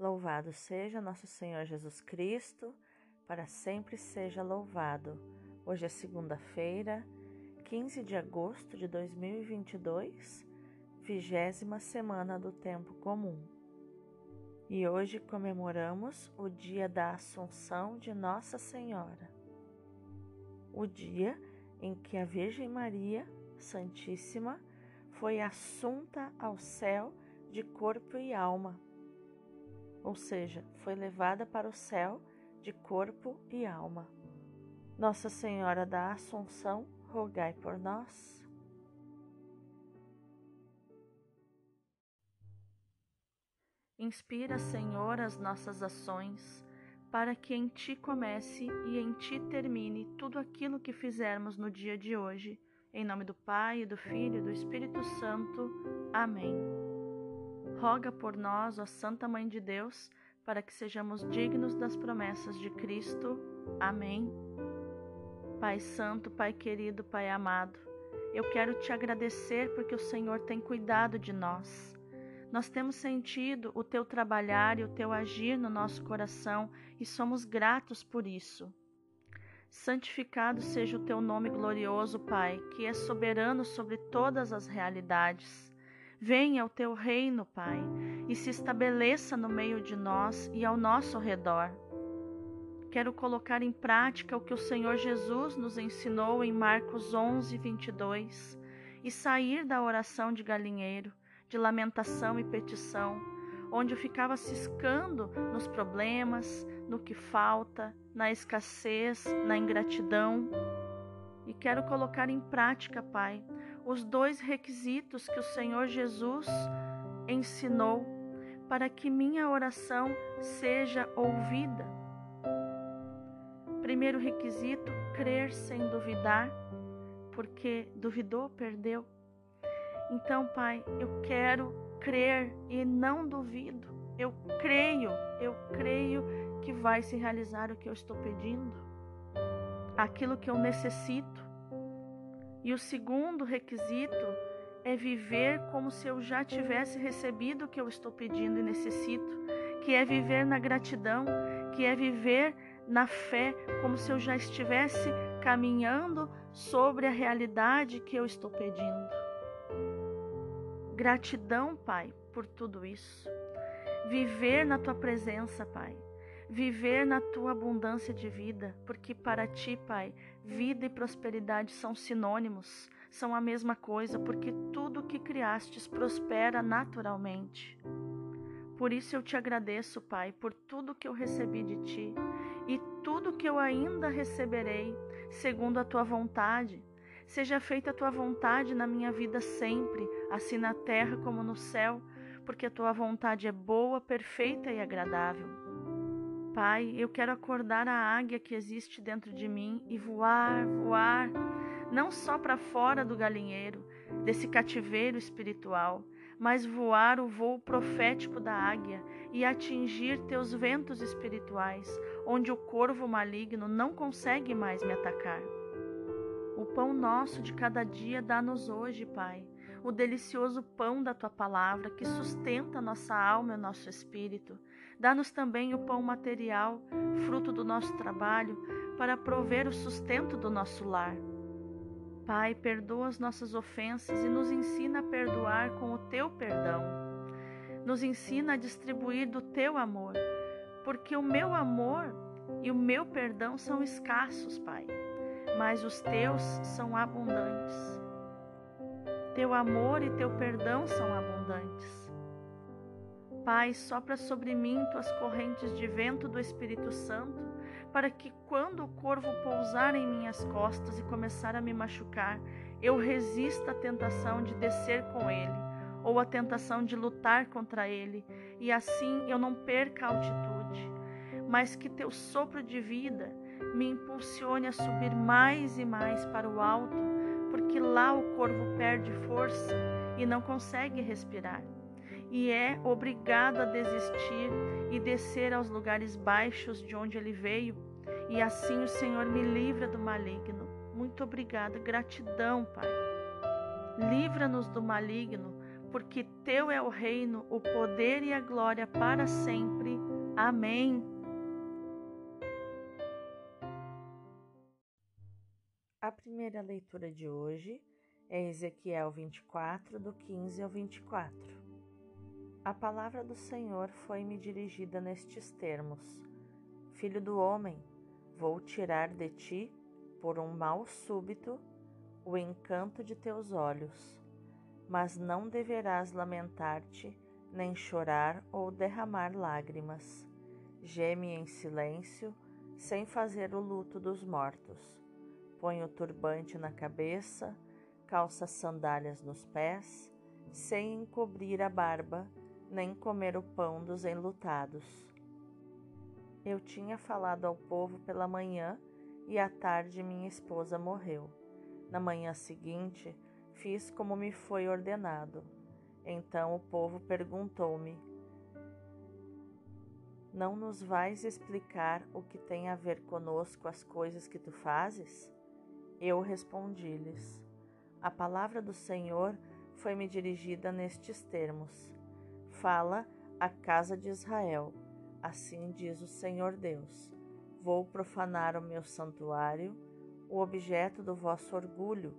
Louvado seja nosso Senhor Jesus Cristo, para sempre seja louvado. Hoje é segunda-feira, 15 de agosto de 2022, vigésima semana do Tempo Comum. E hoje comemoramos o dia da Assunção de Nossa Senhora, o dia em que a Virgem Maria Santíssima foi assunta ao céu de corpo e alma, ou seja, foi levada para o céu de corpo e alma. Nossa Senhora da Assunção, rogai por nós. Inspira, Senhor, as nossas ações, para que em Ti comece e em Ti termine tudo aquilo que fizermos no dia de hoje. Em nome do Pai, do Filho e do Espírito Santo. Amém. Roga por nós, ó Santa Mãe de Deus, para que sejamos dignos das promessas de Cristo. Amém. Pai Santo, Pai querido, Pai amado, eu quero te agradecer porque o Senhor tem cuidado de nós. Nós temos sentido o teu trabalhar e o teu agir no nosso coração e somos gratos por isso. Santificado seja o teu nome glorioso, Pai, que é soberano sobre todas as realidades. Venha o teu reino, Pai, e se estabeleça no meio de nós e ao nosso redor. Quero colocar em prática o que o Senhor Jesus nos ensinou em Marcos 11, 22 e sair da oração de galinheiro, de lamentação e petição, onde eu ficava ciscando nos problemas, no que falta, na escassez, na ingratidão. E quero colocar em prática, Pai, os dois requisitos que o Senhor Jesus ensinou para que minha oração seja ouvida. Primeiro requisito, crer sem duvidar, porque duvidou, perdeu. Então, Pai, eu quero crer e não duvido. Eu creio, eu creio que vai se realizar o que eu estou pedindo, aquilo que eu necessito. E o segundo requisito é viver como se eu já tivesse recebido o que eu estou pedindo e necessito, que é viver na gratidão, que é viver na fé, como se eu já estivesse caminhando sobre a realidade que eu estou pedindo. Gratidão, Pai, por tudo isso. Viver na tua presença, Pai viver na tua abundância de vida, porque para ti, Pai, vida e prosperidade são sinônimos, são a mesma coisa, porque tudo que criastes prospera naturalmente. Por isso eu te agradeço, Pai, por tudo que eu recebi de ti e tudo que eu ainda receberei, segundo a tua vontade. Seja feita a tua vontade na minha vida sempre, assim na terra como no céu, porque a tua vontade é boa, perfeita e agradável. Pai, eu quero acordar a águia que existe dentro de mim e voar, voar, não só para fora do galinheiro, desse cativeiro espiritual, mas voar o voo profético da águia e atingir teus ventos espirituais, onde o corvo maligno não consegue mais me atacar. O pão nosso de cada dia dá-nos hoje, Pai, o delicioso pão da tua palavra que sustenta nossa alma e nosso espírito. Dá-nos também o pão material, fruto do nosso trabalho, para prover o sustento do nosso lar. Pai, perdoa as nossas ofensas e nos ensina a perdoar com o teu perdão. Nos ensina a distribuir do teu amor, porque o meu amor e o meu perdão são escassos, Pai, mas os teus são abundantes. Teu amor e teu perdão são abundantes. Pai, sopra sobre mim tuas correntes de vento do Espírito Santo, para que quando o corvo pousar em minhas costas e começar a me machucar, eu resista à tentação de descer com ele, ou à tentação de lutar contra ele, e assim eu não perca a altitude, mas que teu sopro de vida me impulsione a subir mais e mais para o alto, porque lá o corvo perde força e não consegue respirar e é obrigado a desistir e descer aos lugares baixos de onde ele veio, e assim o Senhor me livra do maligno. Muito obrigada, gratidão, Pai. Livra-nos do maligno, porque teu é o reino, o poder e a glória para sempre. Amém. A primeira leitura de hoje é Ezequiel 24, do 15 ao 24. A palavra do Senhor foi-me dirigida nestes termos: Filho do homem, vou tirar de ti, por um mal súbito, o encanto de teus olhos mas não deverás lamentar-te, nem chorar ou derramar lágrimas. Geme em silêncio, sem fazer o luto dos mortos. Põe o turbante na cabeça, calça sandálias nos pés, sem encobrir a barba, nem comer o pão dos enlutados. Eu tinha falado ao povo pela manhã e à tarde minha esposa morreu. Na manhã seguinte, Fiz como me foi ordenado. Então o povo perguntou-me: Não nos vais explicar o que tem a ver conosco as coisas que tu fazes? Eu respondi-lhes: A palavra do Senhor foi-me dirigida nestes termos: Fala à casa de Israel. Assim diz o Senhor Deus: Vou profanar o meu santuário, o objeto do vosso orgulho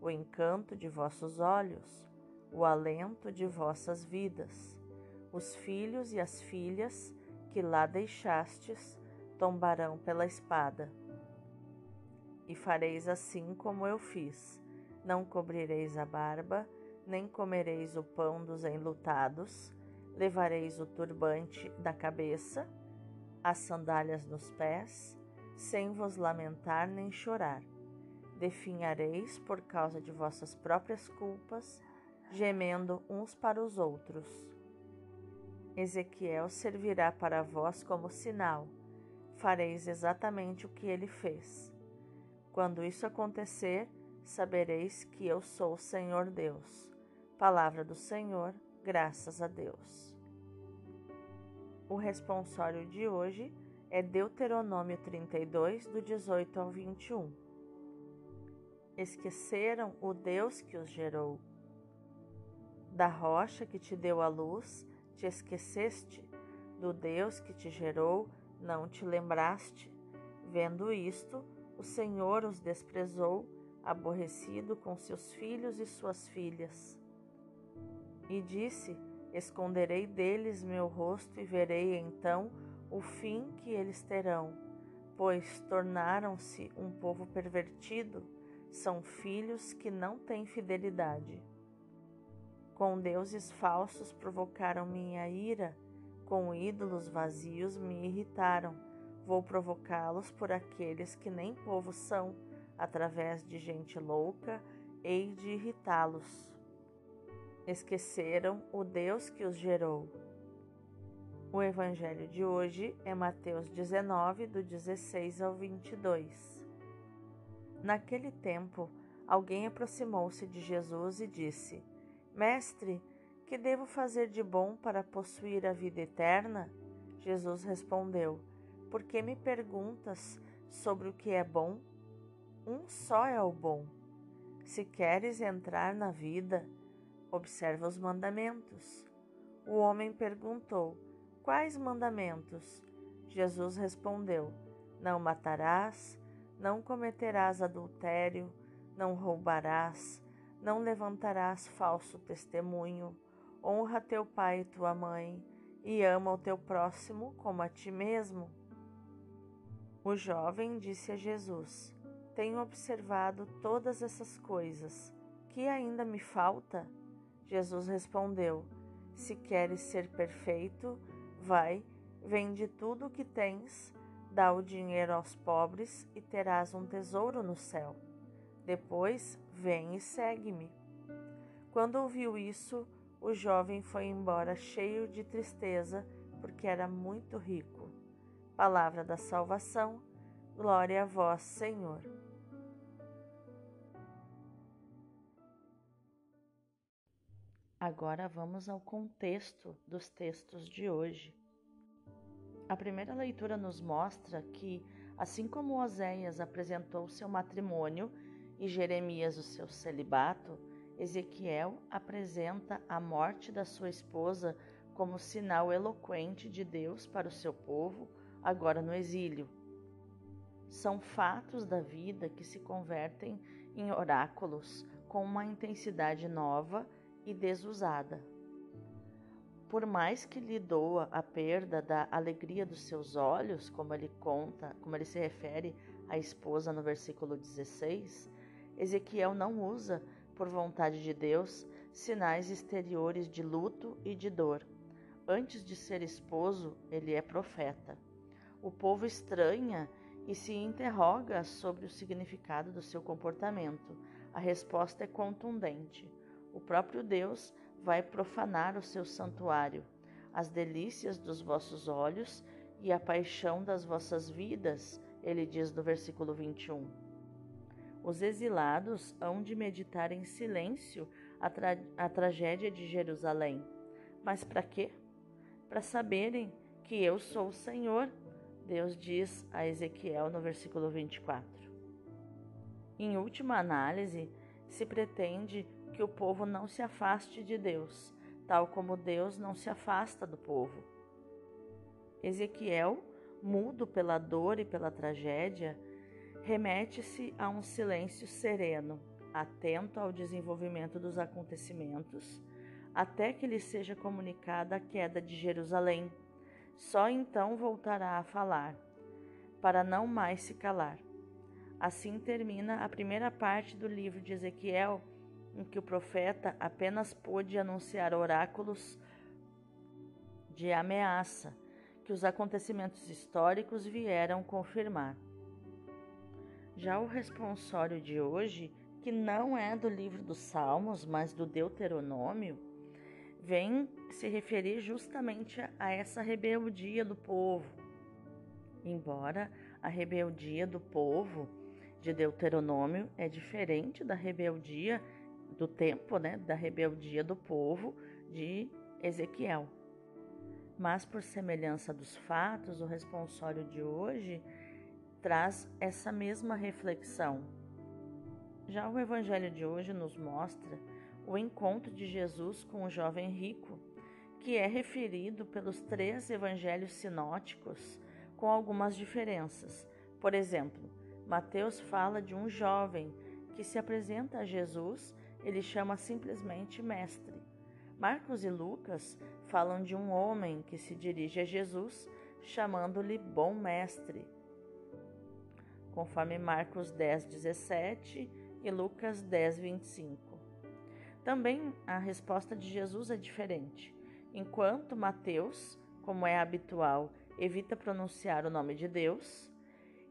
o encanto de vossos olhos, o alento de vossas vidas. Os filhos e as filhas que lá deixastes tombarão pela espada. E fareis assim como eu fiz: não cobrireis a barba, nem comereis o pão dos enlutados, levareis o turbante da cabeça, as sandálias nos pés, sem vos lamentar nem chorar definhareis por causa de vossas próprias culpas, gemendo uns para os outros. Ezequiel servirá para vós como sinal, fareis exatamente o que ele fez. Quando isso acontecer, sabereis que eu sou o Senhor Deus. Palavra do Senhor, graças a Deus. O responsório de hoje é Deuteronômio 32, do 18 ao 21 esqueceram o Deus que os gerou. Da rocha que te deu a luz, te esqueceste, do Deus que te gerou, não te lembraste. Vendo isto, o Senhor os desprezou, aborrecido com seus filhos e suas filhas. E disse: Esconderei deles meu rosto e verei então o fim que eles terão, pois tornaram-se um povo pervertido são filhos que não têm fidelidade. Com deuses falsos provocaram minha ira, com ídolos vazios me irritaram. Vou provocá-los por aqueles que nem povo são, através de gente louca, hei de irritá-los. Esqueceram o Deus que os gerou. O evangelho de hoje é Mateus 19, do 16 ao 22. Naquele tempo, alguém aproximou-se de Jesus e disse: Mestre, que devo fazer de bom para possuir a vida eterna? Jesus respondeu: Por que me perguntas sobre o que é bom? Um só é o bom. Se queres entrar na vida, observa os mandamentos. O homem perguntou: Quais mandamentos? Jesus respondeu: Não matarás não cometerás adultério, não roubarás, não levantarás falso testemunho, honra teu pai e tua mãe, e ama o teu próximo como a ti mesmo. O jovem disse a Jesus: Tenho observado todas essas coisas. Que ainda me falta? Jesus respondeu: Se queres ser perfeito, vai, vende tudo o que tens Dá o dinheiro aos pobres e terás um tesouro no céu. Depois, vem e segue-me. Quando ouviu isso, o jovem foi embora cheio de tristeza, porque era muito rico. Palavra da salvação, glória a vós, Senhor. Agora vamos ao contexto dos textos de hoje. A primeira leitura nos mostra que, assim como Oséias apresentou seu matrimônio e Jeremias o seu celibato, Ezequiel apresenta a morte da sua esposa como sinal eloquente de Deus para o seu povo, agora no exílio. São fatos da vida que se convertem em oráculos com uma intensidade nova e desusada. Por mais que lhe doa a perda da alegria dos seus olhos, como ele conta, como ele se refere à esposa no versículo 16, Ezequiel não usa, por vontade de Deus, sinais exteriores de luto e de dor. Antes de ser esposo, ele é profeta. O povo estranha e se interroga sobre o significado do seu comportamento. A resposta é contundente. O próprio Deus vai profanar o seu santuário, as delícias dos vossos olhos e a paixão das vossas vidas, ele diz no versículo 21. Os exilados hão de meditar em silêncio a, tra a tragédia de Jerusalém. Mas para quê? Para saberem que eu sou o Senhor, Deus diz a Ezequiel no versículo 24. Em última análise, se pretende que o povo não se afaste de Deus, tal como Deus não se afasta do povo. Ezequiel, mudo pela dor e pela tragédia, remete-se a um silêncio sereno, atento ao desenvolvimento dos acontecimentos, até que lhe seja comunicada a queda de Jerusalém. Só então voltará a falar, para não mais se calar. Assim termina a primeira parte do livro de Ezequiel, em que o profeta apenas pôde anunciar oráculos de ameaça que os acontecimentos históricos vieram confirmar. Já o responsório de hoje, que não é do livro dos Salmos, mas do Deuteronômio, vem se referir justamente a essa rebeldia do povo. Embora a rebeldia do povo de Deuteronômio é diferente da rebeldia do tempo né, da rebeldia do povo de Ezequiel. Mas, por semelhança dos fatos, o responsório de hoje traz essa mesma reflexão. Já o Evangelho de hoje nos mostra o encontro de Jesus com o jovem rico, que é referido pelos três evangelhos sinóticos com algumas diferenças. Por exemplo, Mateus fala de um jovem que se apresenta a Jesus ele chama simplesmente mestre. Marcos e Lucas falam de um homem que se dirige a Jesus, chamando-lhe bom mestre, conforme Marcos 10, 17 e Lucas 10, 25. Também a resposta de Jesus é diferente. Enquanto Mateus, como é habitual, evita pronunciar o nome de Deus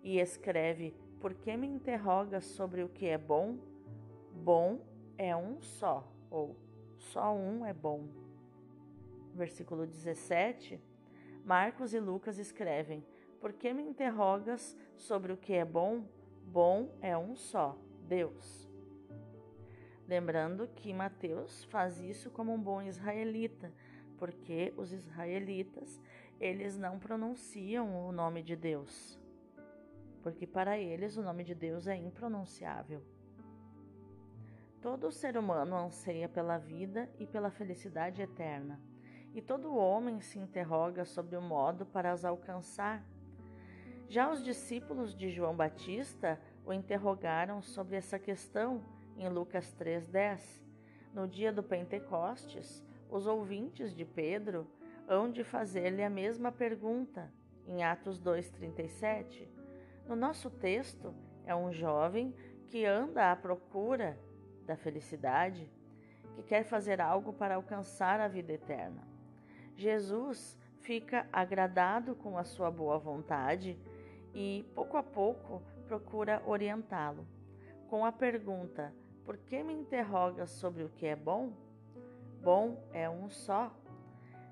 e escreve: Por que me interroga sobre o que é bom? Bom é um só, ou só um é bom. Versículo 17, Marcos e Lucas escrevem: Por que me interrogas sobre o que é bom? Bom é um só, Deus. Lembrando que Mateus faz isso como um bom israelita, porque os israelitas, eles não pronunciam o nome de Deus. Porque para eles o nome de Deus é impronunciável. Todo ser humano anseia pela vida e pela felicidade eterna, e todo homem se interroga sobre o modo para as alcançar. Já os discípulos de João Batista o interrogaram sobre essa questão em Lucas 3:10. No dia do Pentecostes, os ouvintes de Pedro hão de fazer-lhe a mesma pergunta em Atos 2:37. No nosso texto, é um jovem que anda à procura da felicidade, que quer fazer algo para alcançar a vida eterna. Jesus fica agradado com a sua boa vontade e, pouco a pouco, procura orientá-lo. Com a pergunta: Por que me interrogas sobre o que é bom? Bom é um só.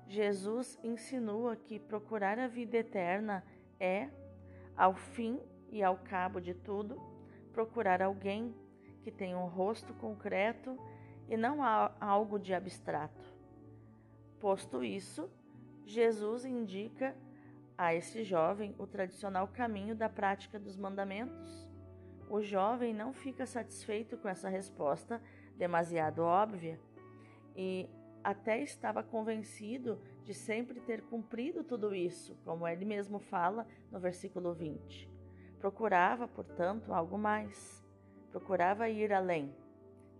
Jesus insinua que procurar a vida eterna é, ao fim e ao cabo de tudo, procurar alguém que tem um rosto concreto e não algo de abstrato. Posto isso, Jesus indica a esse jovem o tradicional caminho da prática dos mandamentos. O jovem não fica satisfeito com essa resposta demasiado óbvia, e até estava convencido de sempre ter cumprido tudo isso, como ele mesmo fala no versículo 20. Procurava, portanto, algo mais, procurava ir além.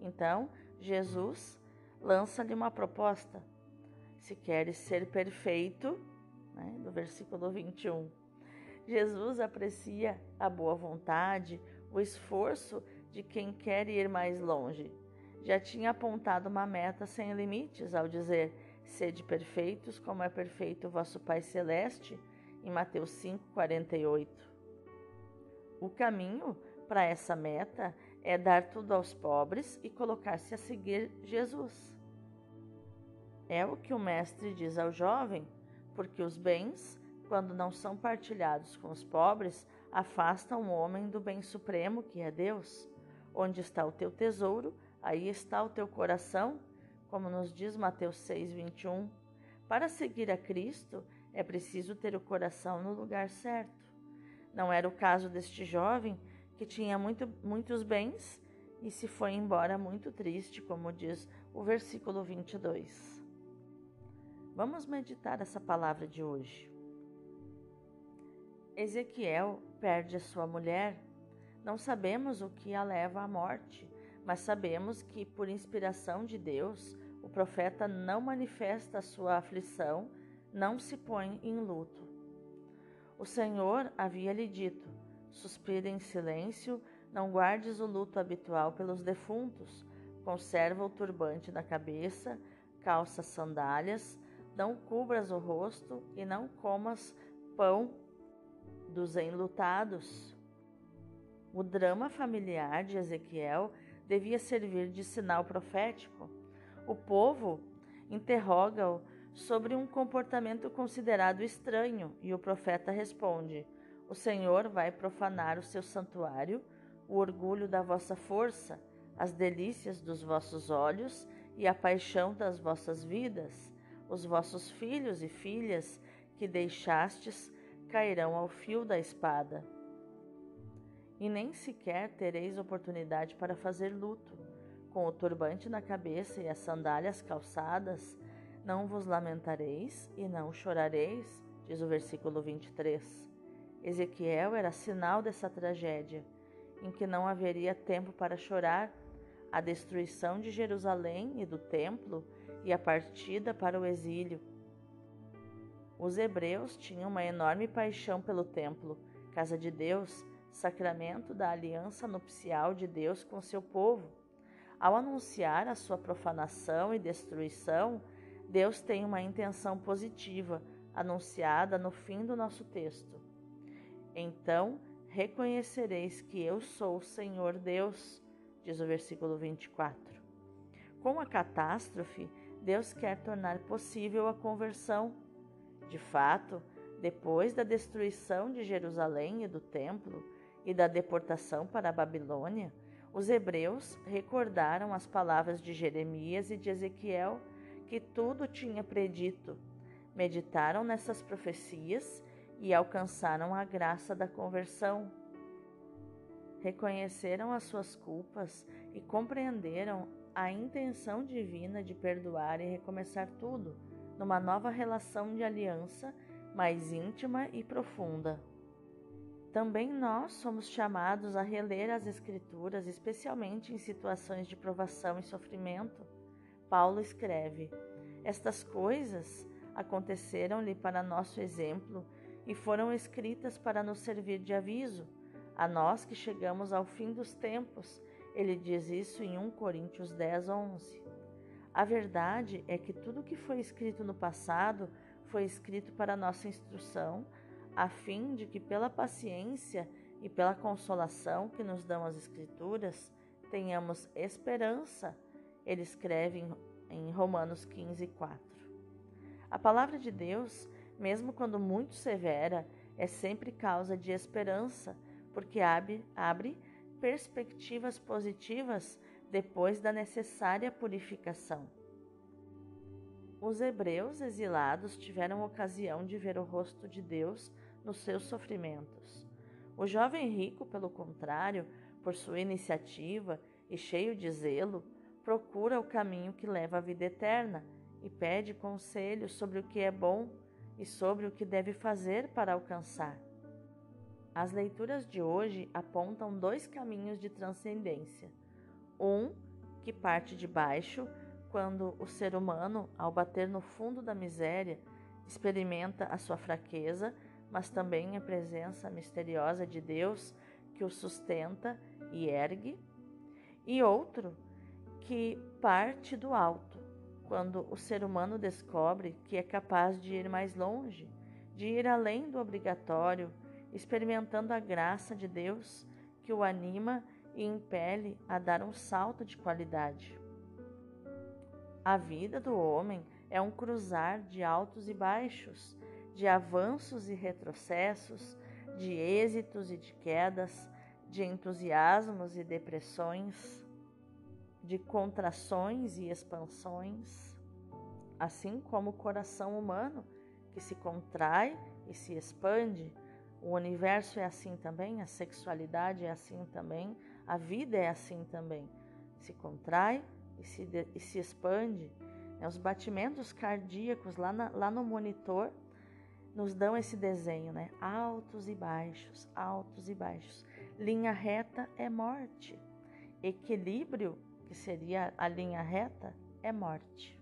Então, Jesus lança-lhe uma proposta. Se queres ser perfeito, né, do versículo 21, Jesus aprecia a boa vontade, o esforço de quem quer ir mais longe. Já tinha apontado uma meta sem limites ao dizer: Sede perfeitos, como é perfeito o vosso Pai Celeste, em Mateus 5,48. O caminho para essa meta é dar tudo aos pobres e colocar-se a seguir Jesus. É o que o Mestre diz ao jovem, porque os bens, quando não são partilhados com os pobres, afastam o homem do bem supremo, que é Deus. Onde está o teu tesouro, aí está o teu coração como nos diz Mateus 6, 21, para seguir a Cristo é preciso ter o coração no lugar certo. Não era o caso deste jovem que tinha muito, muitos bens e se foi embora muito triste, como diz o versículo 22. Vamos meditar essa palavra de hoje. Ezequiel perde a sua mulher. Não sabemos o que a leva à morte mas sabemos que, por inspiração de Deus, o profeta não manifesta a sua aflição, não se põe em luto. O Senhor havia lhe dito: Suspira em silêncio, não guardes o luto habitual pelos defuntos, conserva o turbante na cabeça, calça sandálias, não cubras o rosto e não comas pão dos enlutados. O drama familiar de Ezequiel devia servir de sinal profético. O povo interroga-o sobre um comportamento considerado estranho e o profeta responde: O Senhor vai profanar o seu santuário, o orgulho da vossa força, as delícias dos vossos olhos e a paixão das vossas vidas. Os vossos filhos e filhas que deixastes cairão ao fio da espada e nem sequer tereis oportunidade para fazer luto. Com o turbante na cabeça e as sandálias calçadas, não vos lamentareis e não chorareis, diz o versículo 23. Ezequiel era sinal dessa tragédia, em que não haveria tempo para chorar, a destruição de Jerusalém e do templo e a partida para o exílio. Os hebreus tinham uma enorme paixão pelo templo, casa de Deus, sacramento da aliança nupcial de Deus com seu povo. Ao anunciar a sua profanação e destruição, Deus tem uma intenção positiva, anunciada no fim do nosso texto. Então reconhecereis que eu sou o Senhor Deus, diz o versículo 24. Com a catástrofe, Deus quer tornar possível a conversão. De fato, depois da destruição de Jerusalém e do templo, e da deportação para a Babilônia, os hebreus recordaram as palavras de Jeremias e de Ezequiel, que tudo tinha predito. Meditaram nessas profecias e alcançaram a graça da conversão. Reconheceram as suas culpas e compreenderam a intenção divina de perdoar e recomeçar tudo numa nova relação de aliança mais íntima e profunda. Também nós somos chamados a reler as Escrituras, especialmente em situações de provação e sofrimento. Paulo escreve: Estas coisas aconteceram-lhe para nosso exemplo e foram escritas para nos servir de aviso, a nós que chegamos ao fim dos tempos. Ele diz isso em 1 Coríntios 10, 11. A verdade é que tudo que foi escrito no passado foi escrito para nossa instrução a fim de que, pela paciência e pela consolação que nos dão as Escrituras, tenhamos esperança. Ele escreve em Romanos 15, 4. A palavra de Deus, mesmo quando muito severa, é sempre causa de esperança, porque abre, abre perspectivas positivas depois da necessária purificação. Os hebreus exilados tiveram ocasião de ver o rosto de Deus nos seus sofrimentos. O jovem rico, pelo contrário, por sua iniciativa e cheio de zelo, procura o caminho que leva à vida eterna e pede conselhos sobre o que é bom e sobre o que deve fazer para alcançar. As leituras de hoje apontam dois caminhos de transcendência. Um que parte de baixo, quando o ser humano, ao bater no fundo da miséria, experimenta a sua fraqueza, mas também a presença misteriosa de Deus que o sustenta e ergue. E outro que parte do alto, quando o ser humano descobre que é capaz de ir mais longe, de ir além do obrigatório, experimentando a graça de Deus que o anima e impele a dar um salto de qualidade. A vida do homem é um cruzar de altos e baixos, de avanços e retrocessos, de êxitos e de quedas, de entusiasmos e depressões, de contrações e expansões, assim como o coração humano que se contrai e se expande. O universo é assim também, a sexualidade é assim também, a vida é assim também. Se contrai e se, de, e se expande. Né? Os batimentos cardíacos lá, na, lá no monitor nos dão esse desenho, né? Altos e baixos, altos e baixos. Linha reta é morte. Equilíbrio que seria a linha reta, é morte.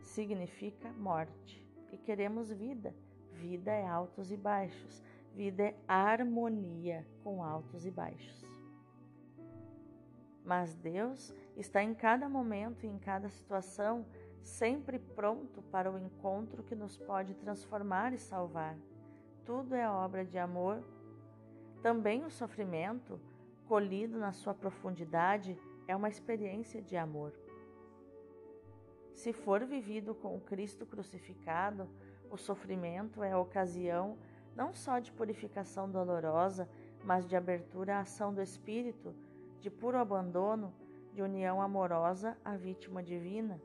Significa morte. E queremos vida. Vida é altos e baixos. Vida é harmonia com altos e baixos. Mas Deus está em cada momento e em cada situação sempre pronto para o encontro que nos pode transformar e salvar. Tudo é obra de amor. Também o sofrimento, colhido na sua profundidade, é uma experiência de amor. Se for vivido com Cristo crucificado, o sofrimento é a ocasião não só de purificação dolorosa, mas de abertura à ação do Espírito, de puro abandono, de união amorosa à vítima divina.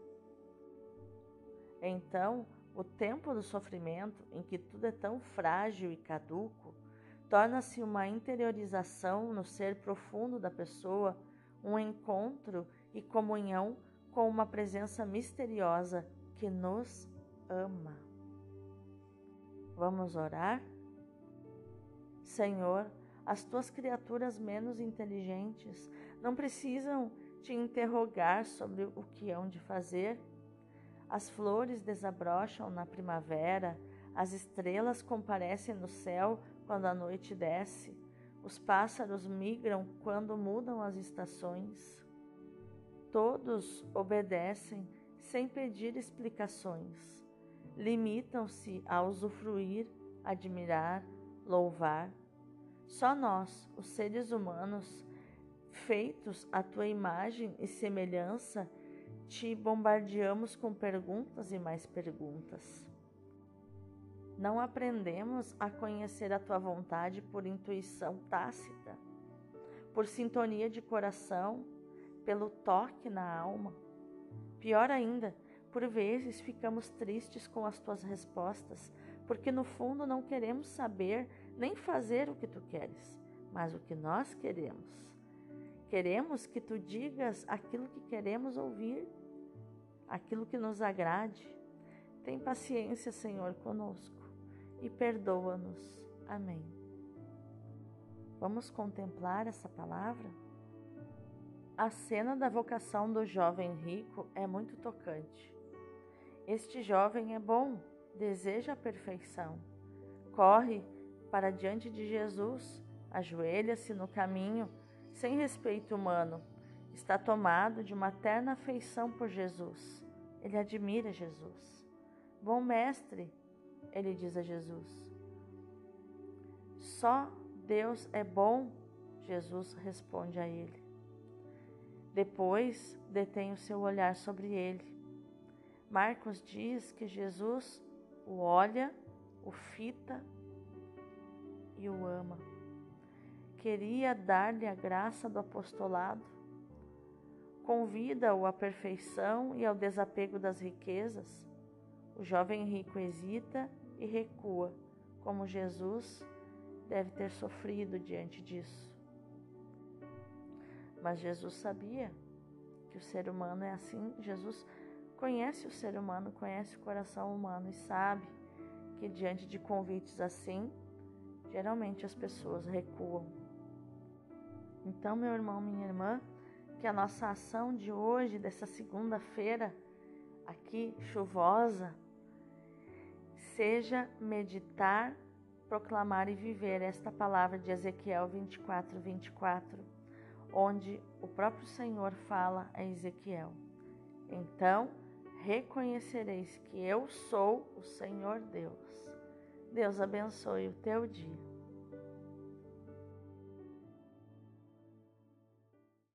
Então, o tempo do sofrimento, em que tudo é tão frágil e caduco, torna-se uma interiorização no ser profundo da pessoa um encontro e comunhão com uma presença misteriosa que nos ama. Vamos orar? Senhor, as tuas criaturas menos inteligentes não precisam te interrogar sobre o que hão de fazer. As flores desabrocham na primavera, as estrelas comparecem no céu quando a noite desce. Os pássaros migram quando mudam as estações. Todos obedecem sem pedir explicações. Limitam-se a usufruir, admirar, louvar. Só nós, os seres humanos, feitos à tua imagem e semelhança, te bombardeamos com perguntas e mais perguntas. Não aprendemos a conhecer a tua vontade por intuição tácita, por sintonia de coração, pelo toque na alma. Pior ainda, por vezes ficamos tristes com as tuas respostas, porque no fundo não queremos saber nem fazer o que tu queres, mas o que nós queremos. Queremos que tu digas aquilo que queremos ouvir, aquilo que nos agrade. Tem paciência, Senhor, conosco e perdoa-nos. Amém. Vamos contemplar essa palavra? A cena da vocação do jovem rico é muito tocante. Este jovem é bom, deseja a perfeição, corre para diante de Jesus, ajoelha-se no caminho, sem respeito humano, está tomado de uma terna afeição por Jesus. Ele admira Jesus. Bom mestre, ele diz a Jesus. Só Deus é bom, Jesus responde a ele. Depois detém o seu olhar sobre ele. Marcos diz que Jesus o olha, o fita e o ama. Queria dar-lhe a graça do apostolado. Convida-o à perfeição e ao desapego das riquezas. O jovem rico hesita e recua, como Jesus deve ter sofrido diante disso. Mas Jesus sabia que o ser humano é assim. Jesus conhece o ser humano, conhece o coração humano e sabe que diante de convites assim, geralmente as pessoas recuam. Então, meu irmão, minha irmã, que a nossa ação de hoje, dessa segunda-feira, aqui chuvosa, seja meditar, proclamar e viver esta palavra de Ezequiel 24, 24, onde o próprio Senhor fala a Ezequiel. Então reconhecereis que eu sou o Senhor Deus. Deus abençoe o teu dia.